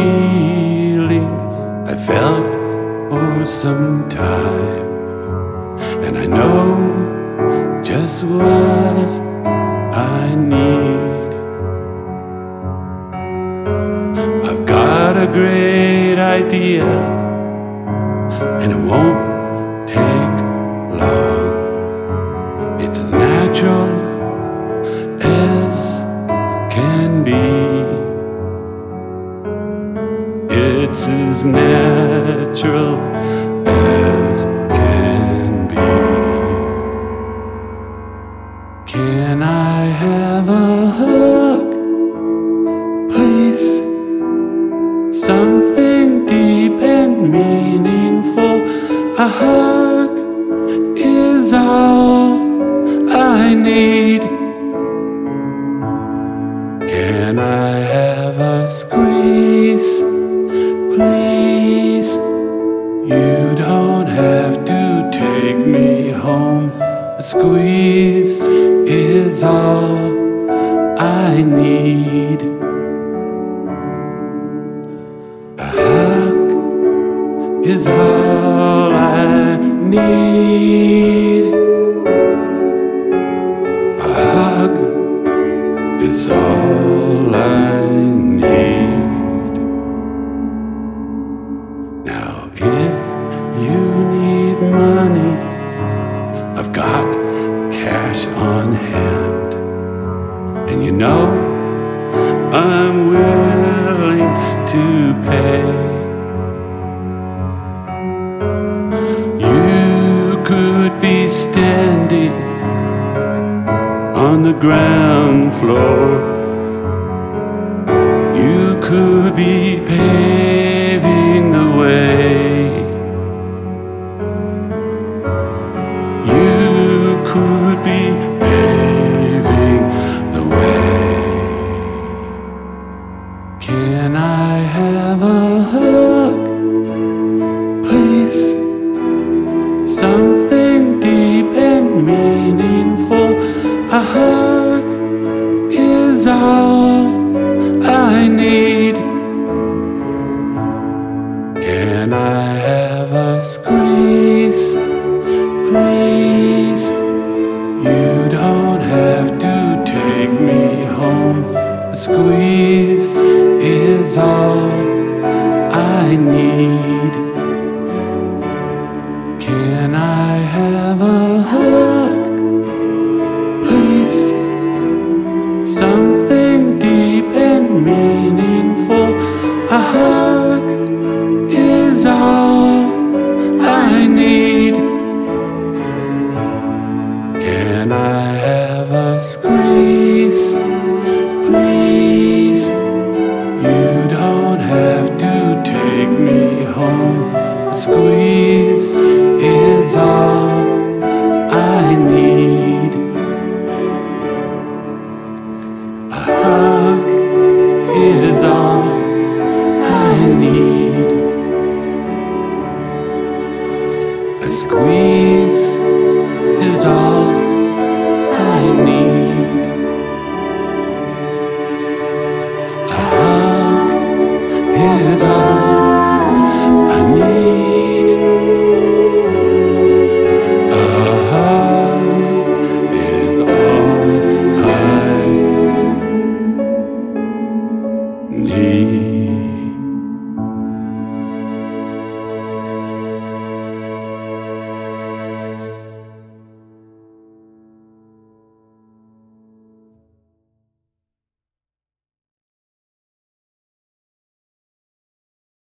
feeling I felt for some time. And I know just what I need. I've got a great idea, and it won't take long. It's as natural It's as natural as can be. Can I have a hug, please? Something deep and meaningful. A hug is all I need. Can I have a squeeze, please? You don't have to take me home. A squeeze is all I need. A hug is all I need. And you know, I'm willing to pay. You could be standing on the ground floor. You could be paving the way. You could be I have a hug, please? Something deep and meaningful. A hug is all I need. Can I have a squeeze, please? You don't have to take me home. A squeeze is all I need. Can I have a hug, please? Something deep and meaningful. A hug is all I need. Can I have a squeeze, take me home. A squeeze is all I need. A hug is all I need. A squeeze is all I need. is all